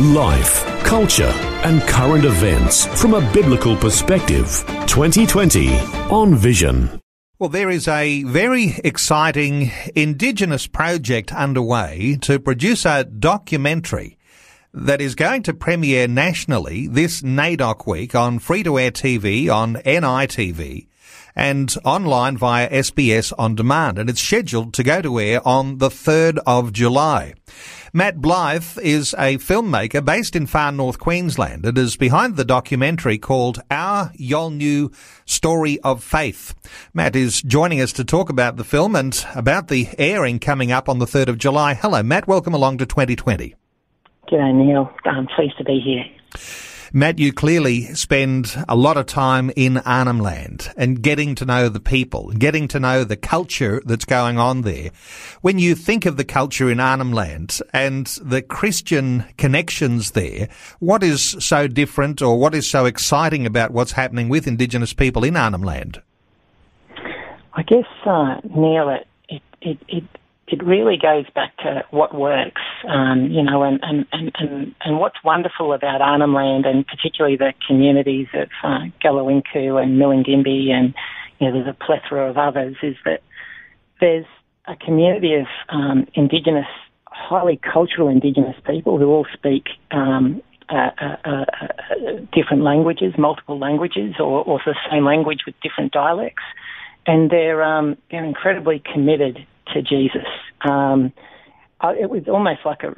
Life, culture, and current events from a biblical perspective. 2020 on Vision. Well, there is a very exciting Indigenous project underway to produce a documentary that is going to premiere nationally this NAIDOC week on free to air TV, on NITV, and online via SBS On Demand. And it's scheduled to go to air on the 3rd of July. Matt Blythe is a filmmaker based in far north Queensland and is behind the documentary called Our Yolngu Story of Faith. Matt is joining us to talk about the film and about the airing coming up on the 3rd of July. Hello, Matt. Welcome along to 2020. G'day, Neil. I'm pleased to be here. Matt, you clearly spend a lot of time in Arnhem Land and getting to know the people, getting to know the culture that's going on there. When you think of the culture in Arnhem Land and the Christian connections there, what is so different or what is so exciting about what's happening with Indigenous people in Arnhem Land? I guess, uh, Neil, it, it, it, it really goes back to what works, um, you know, and, and, and, and, what's wonderful about Arnhem Land and particularly the communities of uh, Galiwinku and Milingimbi and, you know, there's a plethora of others is that there's a community of um, Indigenous, highly cultural Indigenous people who all speak um, uh, uh, uh, different languages, multiple languages, or, or the same language with different dialects. And they're, um, they're incredibly committed to Jesus. Um, I, it was almost like a,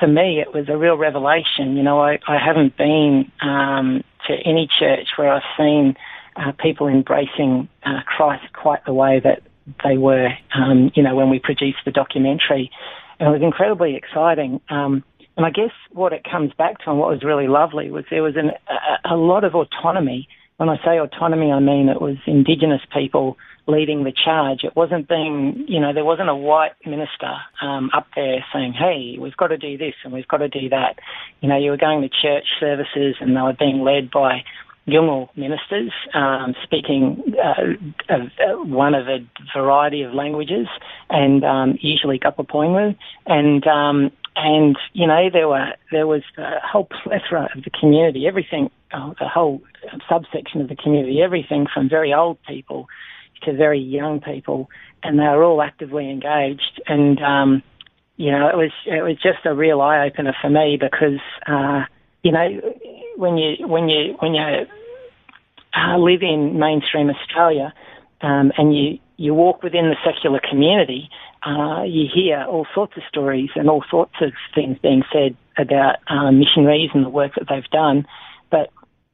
for me, it was a real revelation. You know, I, I haven't been um, to any church where I've seen uh, people embracing uh, Christ quite the way that they were, um, you know, when we produced the documentary. And it was incredibly exciting. Um, and I guess what it comes back to and what was really lovely was there was an, a, a lot of autonomy. When I say autonomy, I mean it was Indigenous people leading the charge. It wasn't being, you know, there wasn't a white minister um, up there saying, hey, we've got to do this and we've got to do that. You know, you were going to church services and they were being led by Yolngu ministers um, speaking uh, uh, one of a variety of languages and um, usually Gupapuyngu. And um, and you know there were there was a whole plethora of the community, everything, the whole subsection of the community, everything from very old people to very young people, and they were all actively engaged. And um, you know, it was it was just a real eye opener for me because uh, you know when you when you when you uh, live in mainstream Australia um, and you you walk within the secular community, uh, you hear all sorts of stories and all sorts of things being said about um, missionaries and the work that they've done. But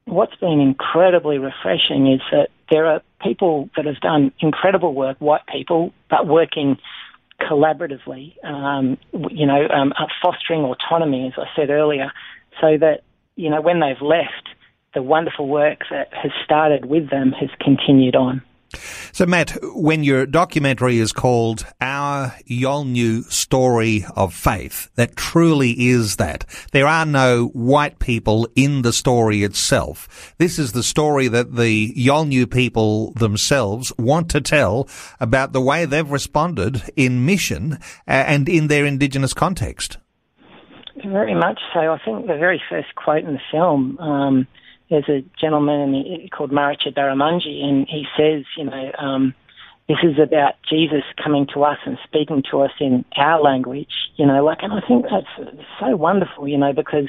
what's been incredibly refreshing is that there are people that have done incredible work, white people, but working collaboratively, um, you know, um, fostering autonomy, as I said earlier, so that, you know, when they've left, the wonderful work that has started with them has continued on. So, Matt, when your documentary is called Our Yolngu Story of Faith, that truly is that. There are no white people in the story itself. This is the story that the Yolngu people themselves want to tell about the way they've responded in mission uh, and in their indigenous context. Very much so. I think the very first quote in the film. Um, there's a gentleman called Maricha Daramangi, and he says, you know, um, this is about Jesus coming to us and speaking to us in our language, you know, like, and I think that's so wonderful, you know, because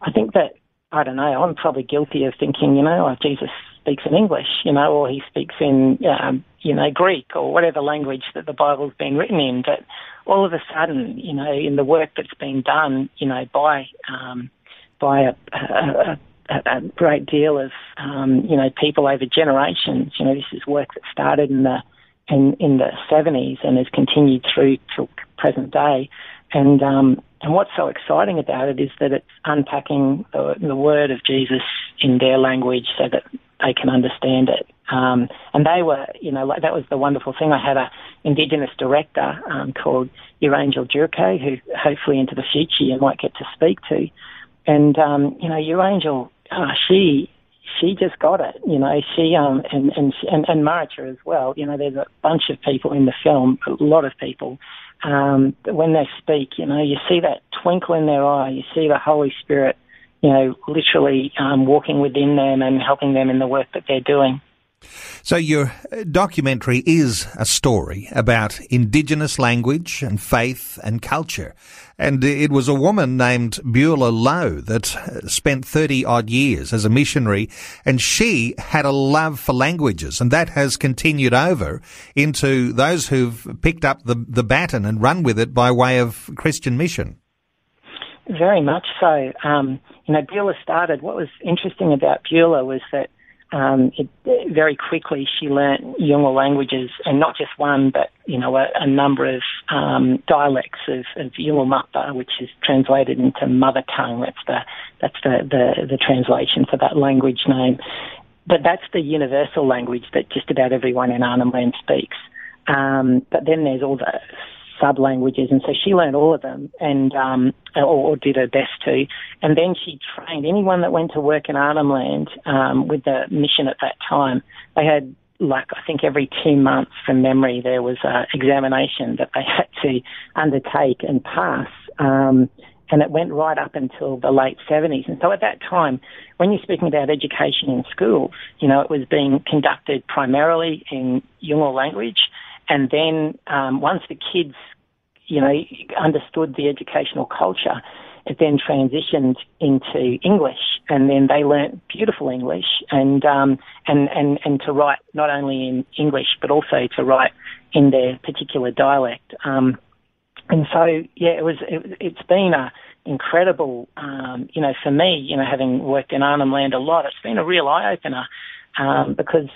I think that, I don't know, I'm probably guilty of thinking, you know, like Jesus speaks in English, you know, or he speaks in, um, you know, Greek or whatever language that the Bible's been written in. But all of a sudden, you know, in the work that's been done, you know, by, um, by a, a, a, a great deal of um, you know people over generations. You know, this is work that started in the in, in the 70s and has continued through to present day. And um, and what's so exciting about it is that it's unpacking the, the word of Jesus in their language, so that they can understand it. Um, and they were, you know, like that was the wonderful thing. I had a Indigenous director um, called Urangel Jurake, who hopefully into the future you might get to speak to. And um, you know, Urangel, uh, she she just got it. You know, she um and and and, and Maricha as well. You know, there's a bunch of people in the film, a lot of people. Um, when they speak, you know, you see that twinkle in their eye. You see the Holy Spirit, you know, literally um, walking within them and helping them in the work that they're doing. So your documentary is a story about Indigenous language and faith and culture. And it was a woman named Beulah Lowe that spent 30 odd years as a missionary and she had a love for languages and that has continued over into those who've picked up the, the baton and run with it by way of Christian mission. Very much so. Um, you know, Beulah started, what was interesting about Beulah was that um, it, very quickly she learnt Yolngu languages, and not just one, but you know a, a number of um, dialects of, of Yolngu Matha, which is translated into mother tongue. That's the that's the, the the translation for that language name. But that's the universal language that just about everyone in Arnhem Land speaks. Um, but then there's all the sub languages, and so she learned all of them, and um, or, or, did her best to. And then she trained anyone that went to work in Arnhem Land um, with the mission at that time. They had like I think every two months from memory there was an examination that they had to undertake and pass. Um, and it went right up until the late 70s. And so at that time, when you're speaking about education in schools, you know, it was being conducted primarily in Yolngu language and then um, once the kids, you know, understood the educational culture, it then transitioned into English, and then they learnt beautiful English, and um, and and and to write not only in English but also to write in their particular dialect. Um, and so, yeah, it was. It, it's been a incredible, um, you know, for me, you know, having worked in Arnhem Land a lot, it's been a real eye opener um, because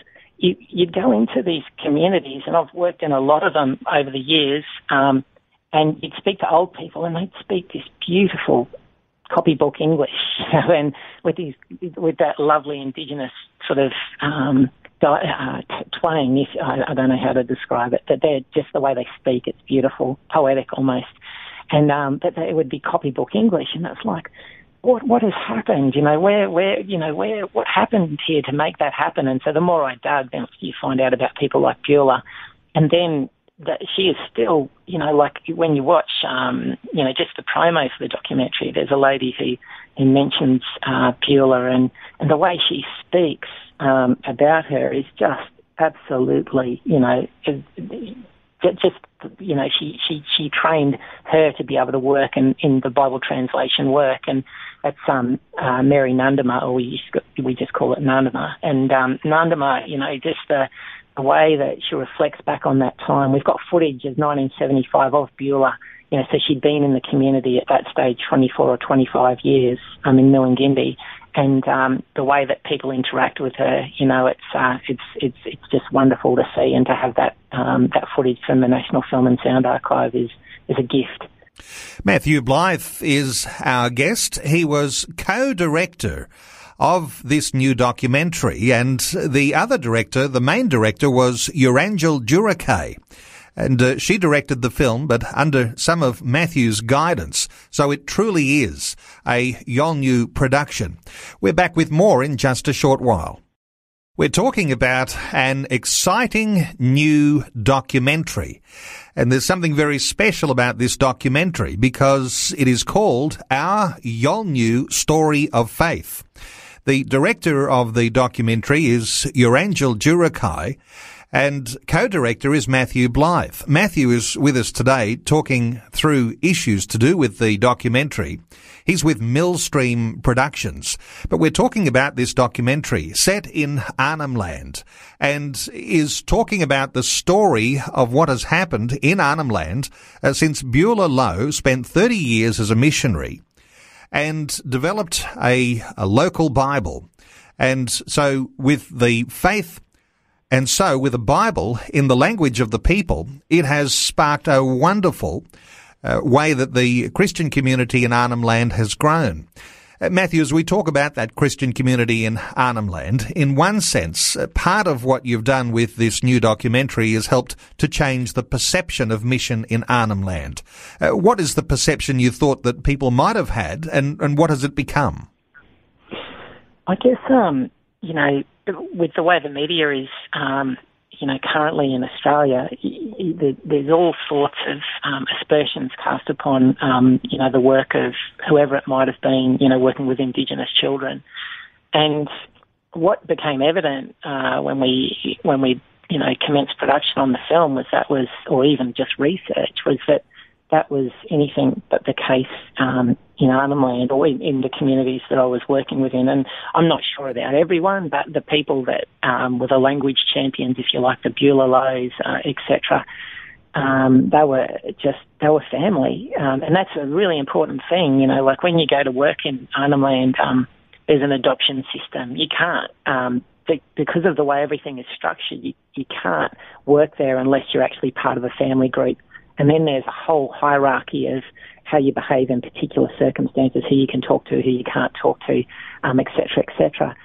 you, you'd go into these communities, and I've worked in a lot of them over the years, um, and you'd speak to old people, and they'd speak this beautiful copybook English, and with these with that lovely Indigenous sort of um, uh, twang. If, I, I don't know how to describe it, but they're just the way they speak. It's beautiful, poetic almost, and um, but they, it would be copybook English, and it's like what what has happened? You know, where where you know where what happened here to make that happen? And so the more I dug, then you find out about people like Beulah, and then that she is still, you know, like when you watch, um, you know, just the promo for the documentary. There's a lady who who mentions uh, Beulah, and and the way she speaks um, about her is just absolutely, you know, just you know she she she trained her to be able to work in in the Bible translation work and that's um uh, Mary Nandama or we just, we just call it Nandama. And um Nandama you know just the the way that she reflects back on that time. We've got footage of 1975 of Beulah you know so she'd been in the community at that stage 24 or 25 years um in Milingimbi and um, the way that people interact with her, you know, it's uh, it's it's it's just wonderful to see, and to have that um, that footage from the National Film and Sound Archive is is a gift. Matthew Blythe is our guest. He was co-director of this new documentary, and the other director, the main director, was Urangel Jurake and uh, she directed the film, but under some of Matthew's guidance. So it truly is a Yolngu production. We're back with more in just a short while. We're talking about an exciting new documentary. And there's something very special about this documentary because it is called Our Yolngu Story of Faith. The director of the documentary is Urangel Jurake, and co-director is Matthew Blythe. Matthew is with us today talking through issues to do with the documentary. He's with Millstream Productions, but we're talking about this documentary set in Arnhem Land and is talking about the story of what has happened in Arnhem Land uh, since Beulah Lowe spent 30 years as a missionary and developed a, a local Bible. And so with the faith and so, with the Bible in the language of the people, it has sparked a wonderful uh, way that the Christian community in Arnhem Land has grown. Uh, Matthew, as we talk about that Christian community in Arnhem Land, in one sense, uh, part of what you've done with this new documentary has helped to change the perception of mission in Arnhem Land. Uh, what is the perception you thought that people might have had, and, and what has it become? I guess, um, you know, with the way the media is um, you know, currently in Australia, there's all sorts of um, aspersions cast upon, um, you know, the work of whoever it might have been, you know, working with Indigenous children. And what became evident uh, when we when we you know commenced production on the film was that was, or even just research, was that that was anything but the case um, in Arnhem Land or in, in, the communities that I was working within. And I'm not sure about everyone, but the people that um, were the language champions, if you like, the Beulah Lowes, uh, etc., um, they were just, they were family. Um, and that's a really important thing, you know, like when you go to work in Arnhem Land, um, there's an adoption system. You can't, um, because of the way everything is structured, you, you can't work there unless you're actually part of a family group. And then there's a whole hierarchy of how you behave in particular circumstances, who you can talk to, who you can't talk to, um, et cetera, et cetera.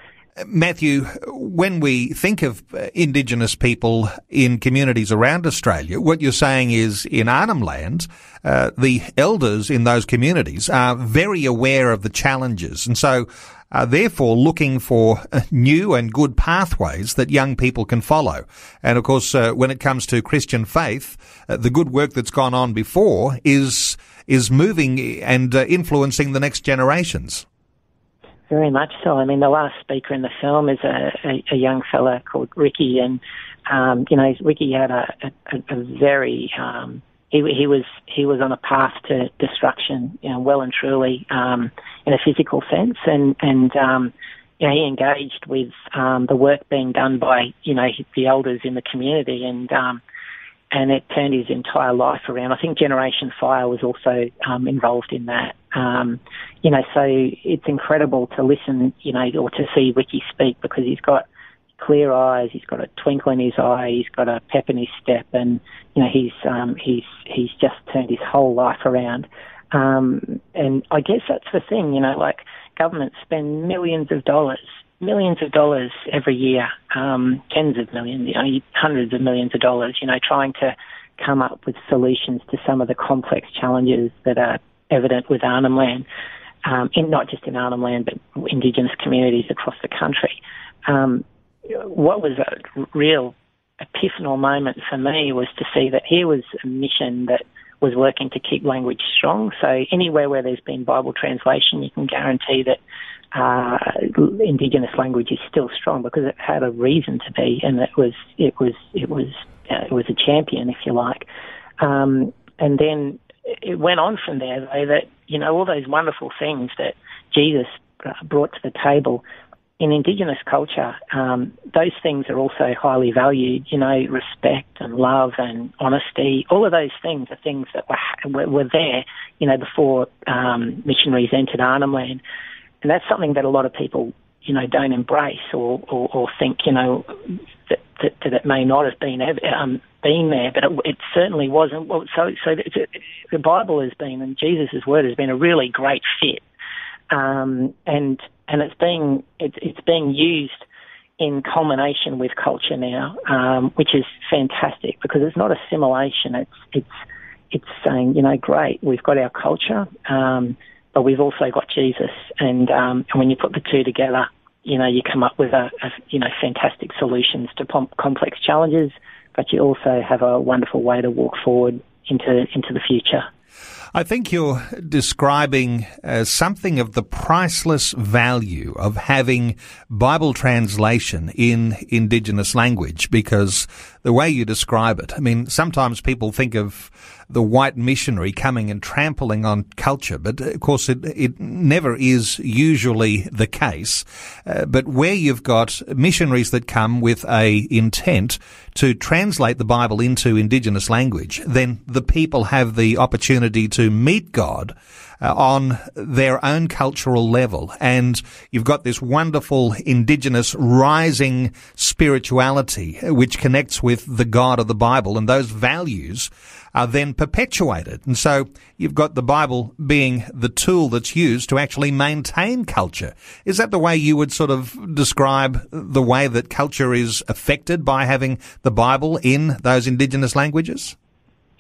Matthew, when we think of uh, Indigenous people in communities around Australia, what you're saying is in Arnhem Land, uh, the elders in those communities are very aware of the challenges. And so are therefore looking for uh, new and good pathways that young people can follow. And of course, uh, when it comes to Christian faith, uh, the good work that's gone on before is is moving and uh, influencing the next generations. Very much so. I mean, the last speaker in the film is a, a, a young fella called Ricky, and um, you know, Ricky had a, a, a very um, he, he was he was on a path to destruction, you know, well and truly um, in a physical sense, and and um, you know, he engaged with um, the work being done by you know the elders in the community, and um, and it turned his entire life around. I think Generation Fire was also um, involved in that. Um, you know, so it's incredible to listen, you know, or to see Ricky speak because he's got clear eyes. He's got a twinkle in his eye. He's got a pep in his step, and you know he's um, he's he's just turned his whole life around. Um, and I guess that's the thing, you know, like governments spend millions of dollars, millions of dollars every year, um, tens of millions, you know, hundreds of millions of dollars, you know, trying to come up with solutions to some of the complex challenges that are evident with Arnhem Land, um, in not just in Arnhem Land, but Indigenous communities across the country. Um, what was a real epiphanal moment for me was to see that here was a mission that was working to keep language strong. So anywhere where there's been Bible translation, you can guarantee that uh, Indigenous language is still strong because it had a reason to be, and it was it was it was uh, it was a champion, if you like. Um, and then it went on from there, though, that you know all those wonderful things that Jesus brought to the table in Indigenous culture, um, those things are also highly valued. You know, respect and love and honesty. All of those things are things that were were, there. You know, before um, missionaries entered Arnhem Land, and that's something that a lot of people, you know, don't embrace or or, or think, you know, that, that, that it may not have been um, been there, but it, it certainly wasn't. Well, so so the Bible has been and Jesus' word has been a really great fit um, and and it's being it's, it's being used in culmination with culture now, um, which is fantastic because it's not assimilation. It's it's it's saying you know great we've got our culture, um, but we've also got Jesus, and um, and when you put the two together, you know you come up with a, a you know fantastic solutions to pom- complex challenges, but you also have a wonderful way to walk forward into into the future. I think you're describing uh, something of the priceless value of having Bible translation in Indigenous language because the way you describe it, I mean, sometimes people think of the white missionary coming and trampling on culture, but of course it, it never is usually the case. Uh, but where you've got missionaries that come with a intent to translate the Bible into indigenous language, then the people have the opportunity opportunity to meet God uh, on their own cultural level. And you've got this wonderful indigenous rising spirituality which connects with the God of the Bible and those values are then perpetuated. And so you've got the Bible being the tool that's used to actually maintain culture. Is that the way you would sort of describe the way that culture is affected by having the Bible in those indigenous languages?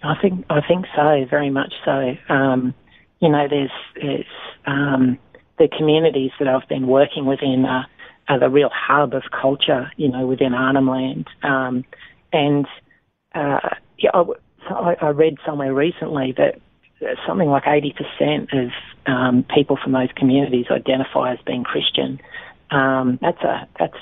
I think I think so, very much so. Um, you know, there's, um, the communities that I've been working within are, are the real hub of culture, you know, within Arnhem Land. Um, and uh, yeah, I, I read somewhere recently that something like 80% of um, people from those communities identify as being Christian. Um, that's a that's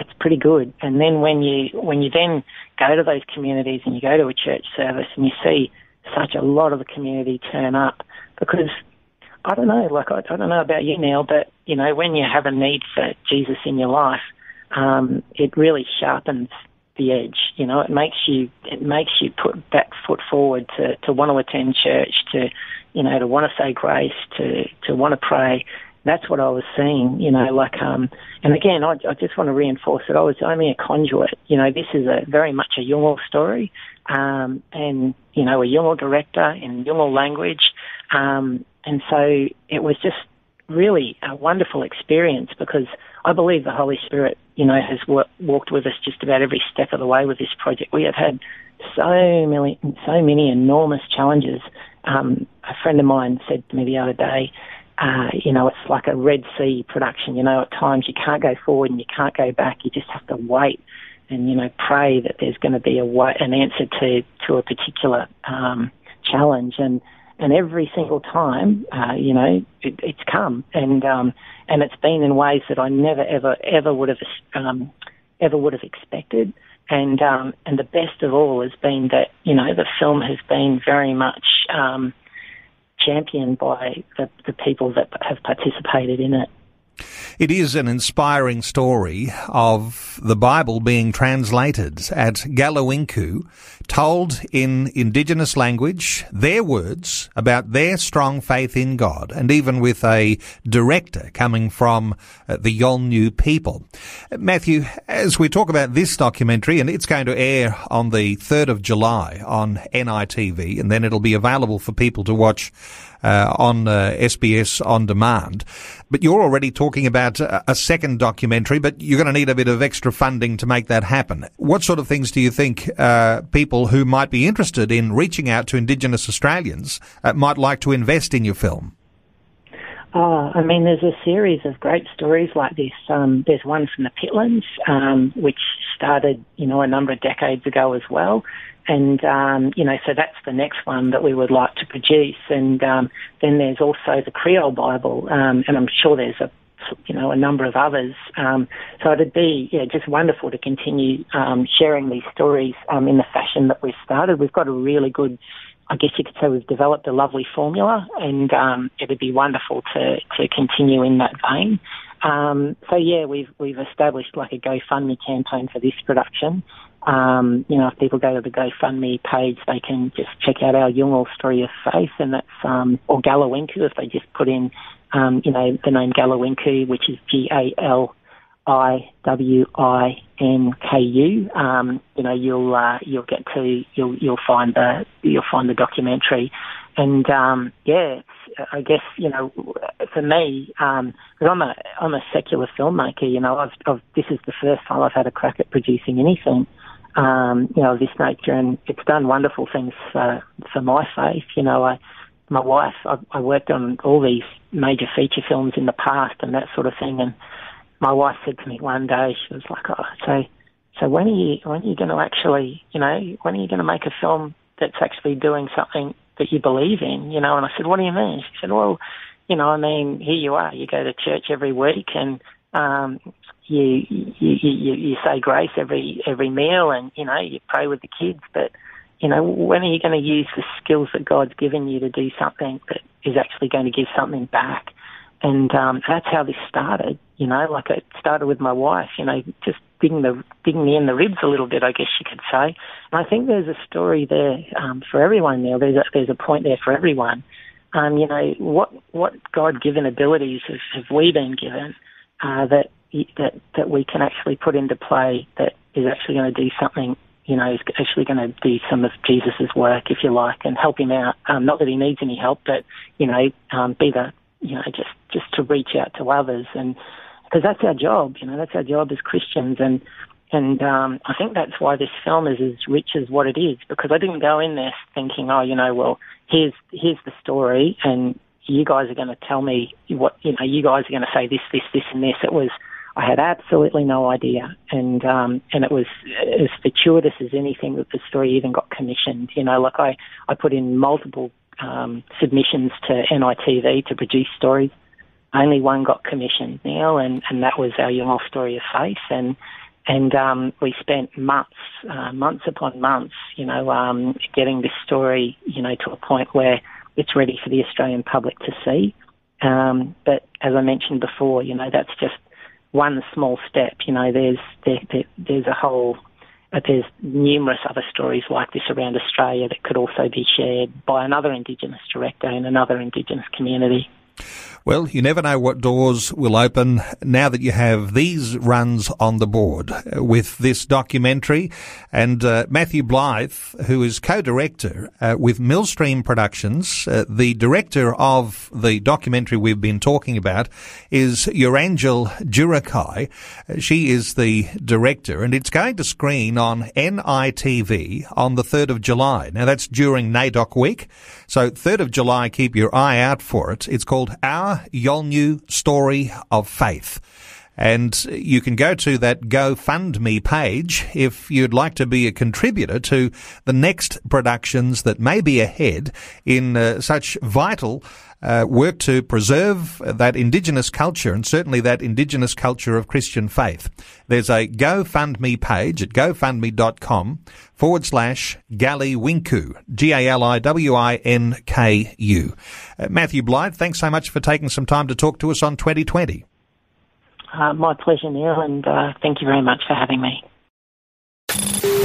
that's pretty good. And then when you when you then go to those communities and you go to a church service and you see such a lot of the community turn up, because I don't know, like I, I don't know about you, Neil, but you know when you have a need for Jesus in your life, um, it really sharpens the edge. You know, it makes you it makes you put that foot forward to to want to attend church, to you know, to want to say grace, to to want to pray. That's what I was seeing. You know, like um, and again, I, I just want to reinforce that I was only a conduit. You know, this is a very much a Yolngu story, um, and you know, a Yolngu director in Yolngu language, um, and so it was just really a wonderful experience because I believe the Holy Spirit, you know, has w- walked with us just about every step of the way with this project. We have had so many, so many enormous challenges. Um, a friend of mine said to me the other day, uh, you know, it's like a Red Sea production. You know, at times you can't go forward and you can't go back. You just have to wait and you know pray that there's going to be a way, an answer to to a particular um, challenge. And and every single time, uh, you know, it, it's come, and um, and it's been in ways that I never, ever, ever would have um, ever would have expected. And um, and the best of all has been that you know the film has been very much um, championed by the, the people that have participated in it. It is an inspiring story of the Bible being translated at Galiwinku, told in indigenous language, their words about their strong faith in God, and even with a director coming from uh, the Yolngu people. Matthew, as we talk about this documentary, and it's going to air on the 3rd of July on NITV, and then it'll be available for people to watch uh, on uh, SBS on demand. But you're already talking about a second documentary, but you're going to need a bit of extra funding to make that happen. What sort of things do you think uh, people who might be interested in reaching out to Indigenous Australians uh, might like to invest in your film? Oh, I mean, there's a series of great stories like this. Um, there's one from the Pitlands, um, which started, you know, a number of decades ago as well. And, um, you know, so that's the next one that we would like to produce. And um, then there's also the Creole Bible, um, and I'm sure there's a you know, a number of others. Um, so it'd be, yeah, just wonderful to continue um, sharing these stories um, in the fashion that we've started. We've got a really good, I guess you could say, we've developed a lovely formula, and um, it'd be wonderful to to continue in that vein. Um, so yeah, we've we've established like a GoFundMe campaign for this production, um, you know, if people go to the GoFundMe page, they can just check out our Yolngu story of faith, and that's um, or Galiwinku if they just put in, um, you know, the name Galiwinku, which is G A L I W I N K U. Um, you know, you'll uh, you'll get to you'll you'll find the you'll find the documentary, and um, yeah, I guess you know, for me, um, I'm a I'm a secular filmmaker. You know, I've, I've this is the first time I've had a crack at producing anything um, you know, of this nature, and it's done wonderful things for, for my faith. You know, I, my wife, I, I worked on all these major feature films in the past and that sort of thing, and my wife said to me one day, she was like, "Oh, so, so when are you, when are you going to actually, you know, when are you going to make a film that's actually doing something that you believe in?" You know, and I said, "What do you mean?" She said, "Well." You know, I mean, here you are. You go to church every week, and um, you, you you you say grace every every meal, and you know you pray with the kids. But you know, when are you going to use the skills that God's given you to do something that is actually going to give something back? And um, that's how this started. You know, like it started with my wife. You know, just digging the digging me in the ribs a little bit, I guess you could say. And I think there's a story there um, for everyone now. There's a, there's a point there for everyone. Um, you know, what what God given abilities have, have we been given uh, that that that we can actually put into play that is actually going to do something you know, is actually going to do some of Jesus's work, if you like, and help him out. Um, not that he needs any help, but you know, um, be the, you know, just just to reach out to others, and because that's our job. You know, that's our job as Christians, and and um, I think that's why this film is as rich as what it is, because I didn't go in there thinking, oh, you know, well, here's here's the story, and you guys are going to tell me what, you know, you guys are going to say this, this, this, and this. It was I had absolutely no idea, and um, and it was as fortuitous as anything that the story even got commissioned. You know, like I I put in multiple um, submissions to NITV to produce stories. Only one got commissioned now, and and that was our Yolngu Story of Faith, and and um, we spent months, uh, months upon months, you know, um, getting this story, you know, to a point where it's ready for the Australian public to see. Um, but as I mentioned before, you know, that's just one small step. You know, there's there, there, there's a whole uh, there's numerous other stories like this around Australia that could also be shared by another Indigenous director in another Indigenous community. Well, you never know what doors will open now that you have these runs on the board with this documentary. And uh, Matthew Blythe, who is co-director uh, with Millstream Productions, uh, the director of the documentary we've been talking about is Urangel Jurakai. She is the director, and it's going to screen on NITV on the 3rd of July. Now, that's during NAIDOC week. So 3rd of July, keep your eye out for it. It's called Our Yolngu Story of Faith. And you can go to that GoFundMe page if you'd like to be a contributor to the next productions that may be ahead in uh, such vital uh, work to preserve that indigenous culture and certainly that indigenous culture of Christian faith. There's a GoFundMe page at gofundme.com forward slash Galiwinku, G-A-L-I-W-I-N-K-U. Uh, Matthew Blythe, thanks so much for taking some time to talk to us on 2020. Uh, my pleasure, Neil, and uh, thank you very much for having me.